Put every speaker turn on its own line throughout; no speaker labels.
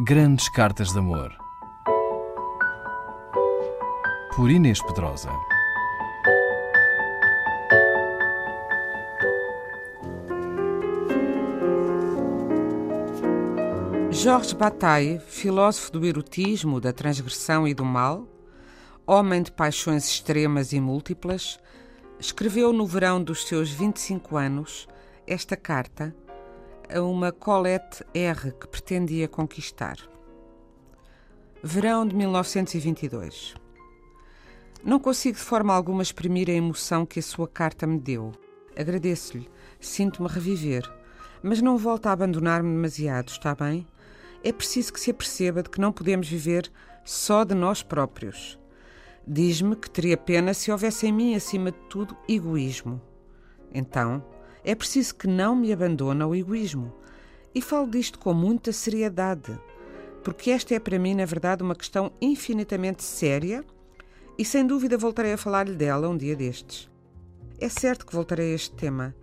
Grandes Cartas de Amor. Por Inês Pedrosa.
Georges Bataille, filósofo do erotismo, da transgressão e do mal, homem de paixões extremas e múltiplas, escreveu no verão dos seus 25 anos esta carta a uma Colette R que pretendia conquistar. Verão de 1922. Não consigo de forma alguma exprimir a emoção que a sua carta me deu. Agradeço-lhe, sinto-me reviver, mas não volto a abandonar-me demasiado, está bem? É preciso que se aperceba de que não podemos viver só de nós próprios. Diz-me que teria pena se houvesse em mim, acima de tudo, egoísmo. Então, é preciso que não me abandone ao egoísmo. E falo disto com muita seriedade, porque esta é para mim, na verdade, uma questão infinitamente séria e sem dúvida voltarei a falar-lhe dela um dia destes. É certo que voltarei a este tema,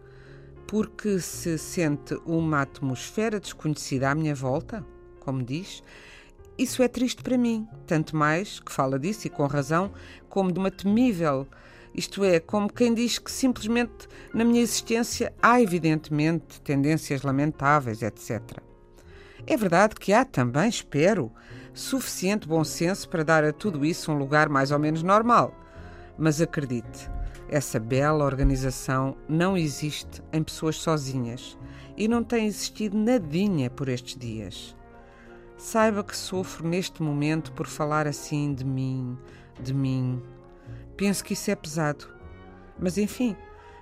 porque se sente uma atmosfera desconhecida à minha volta, como diz, isso é triste para mim, tanto mais que fala disso e com razão, como de uma temível isto é, como quem diz que simplesmente na minha existência há, evidentemente, tendências lamentáveis, etc. É verdade que há também, espero, suficiente bom senso para dar a tudo isso um lugar mais ou menos normal. Mas acredite, essa bela organização não existe em pessoas sozinhas e não tem existido nadinha por estes dias. Saiba que sofro neste momento por falar assim de mim, de mim, Penso que isso é pesado. Mas enfim,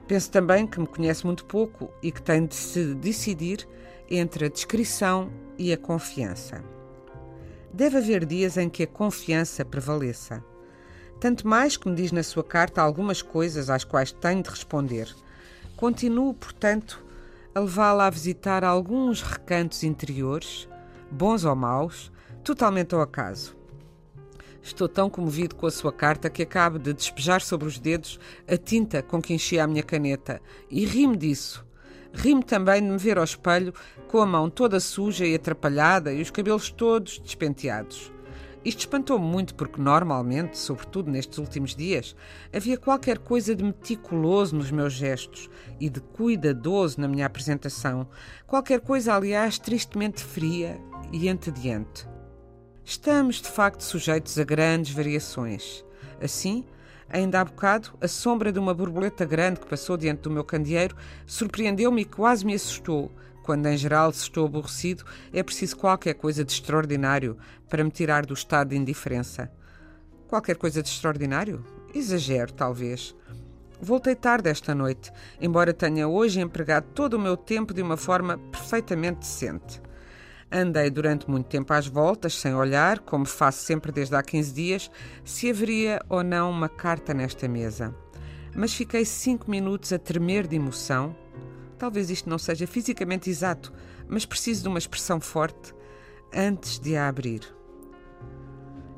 penso também que me conhece muito pouco e que tem de se decidir entre a descrição e a confiança. Deve haver dias em que a confiança prevaleça. Tanto mais que me diz na sua carta algumas coisas às quais tenho de responder. Continuo, portanto, a levá-la a visitar alguns recantos interiores, bons ou maus, totalmente ao acaso. Estou tão comovido com a sua carta que acabo de despejar sobre os dedos a tinta com que enchia a minha caneta e rimo disso. Rimo também de me ver ao espelho com a mão toda suja e atrapalhada e os cabelos todos despenteados. Isto espantou-me muito porque, normalmente, sobretudo nestes últimos dias, havia qualquer coisa de meticuloso nos meus gestos e de cuidadoso na minha apresentação, qualquer coisa, aliás, tristemente fria e entediante. Estamos, de facto, sujeitos a grandes variações. Assim, ainda há bocado, a sombra de uma borboleta grande que passou diante do meu candeeiro surpreendeu-me e quase me assustou. Quando, em geral, se estou aborrecido, é preciso qualquer coisa de extraordinário para me tirar do estado de indiferença. Qualquer coisa de extraordinário? Exagero, talvez. Voltei tarde esta noite, embora tenha hoje empregado todo o meu tempo de uma forma perfeitamente decente. Andei durante muito tempo às voltas, sem olhar, como faço sempre desde há 15 dias, se haveria ou não uma carta nesta mesa. Mas fiquei cinco minutos a tremer de emoção. Talvez isto não seja fisicamente exato, mas preciso de uma expressão forte antes de a abrir.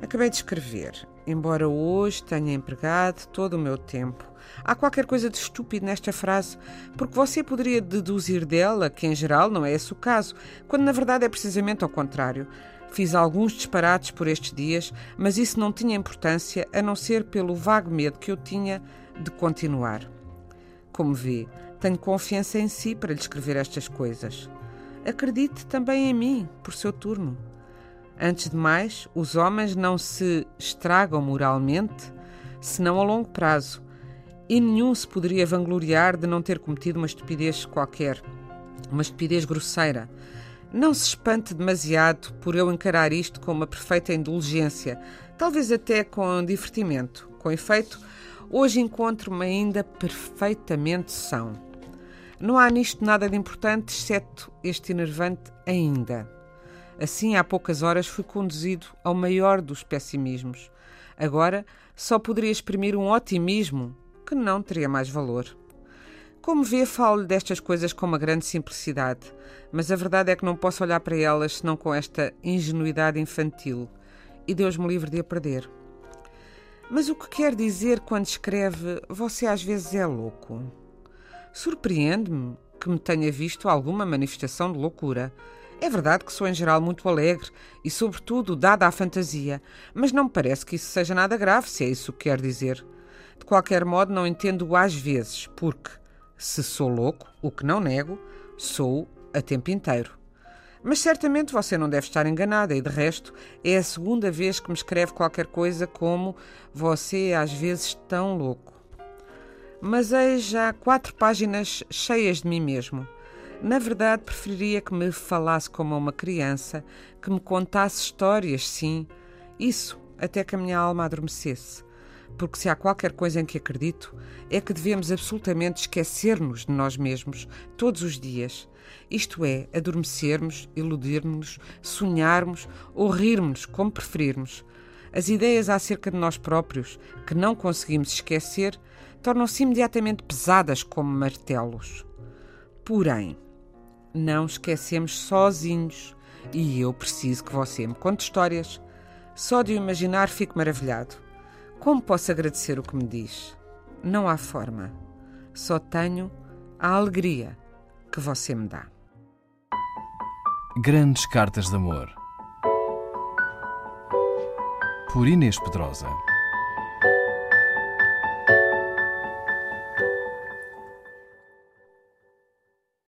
Acabei de escrever, embora hoje tenha empregado todo o meu tempo. Há qualquer coisa de estúpido nesta frase, porque você poderia deduzir dela que, em geral, não é esse o caso, quando na verdade é precisamente ao contrário. Fiz alguns disparates por estes dias, mas isso não tinha importância a não ser pelo vago medo que eu tinha de continuar. Como vê, tenho confiança em si para lhe escrever estas coisas. Acredite também em mim, por seu turno. Antes de mais, os homens não se estragam moralmente, senão a longo prazo, e nenhum se poderia vangloriar de não ter cometido uma estupidez qualquer, uma estupidez grosseira. Não se espante demasiado por eu encarar isto com uma perfeita indulgência, talvez até com divertimento. Com efeito, hoje encontro-me ainda perfeitamente são. Não há nisto nada de importante, exceto este enervante ainda. Assim, há poucas horas fui conduzido ao maior dos pessimismos. Agora só poderia exprimir um otimismo que não teria mais valor. Como vê, falo destas coisas com uma grande simplicidade, mas a verdade é que não posso olhar para elas senão com esta ingenuidade infantil. E Deus me livre de a perder. Mas o que quer dizer quando escreve Você às vezes é louco? Surpreende-me que me tenha visto alguma manifestação de loucura É verdade que sou em geral muito alegre e, sobretudo, dada à fantasia, mas não me parece que isso seja nada grave, se é isso que quer dizer. De qualquer modo, não entendo às vezes, porque, se sou louco, o que não nego, sou a tempo inteiro. Mas certamente você não deve estar enganada, e de resto é a segunda vez que me escreve qualquer coisa como você é às vezes tão louco. Mas eis já quatro páginas cheias de mim mesmo. Na verdade, preferiria que me falasse como uma criança, que me contasse histórias, sim, isso até que a minha alma adormecesse. Porque se há qualquer coisa em que acredito, é que devemos absolutamente esquecer-nos de nós mesmos todos os dias. Isto é, adormecermos, iludirmos, sonharmos ou rirmos, como preferirmos. As ideias acerca de nós próprios, que não conseguimos esquecer, tornam-se imediatamente pesadas como martelos. Porém, não esquecemos sozinhos e eu preciso que você me conte histórias. Só de o imaginar fico maravilhado. Como posso agradecer o que me diz? Não há forma. Só tenho a alegria que você me dá.
Grandes Cartas de Amor. Por Inês Pedrosa.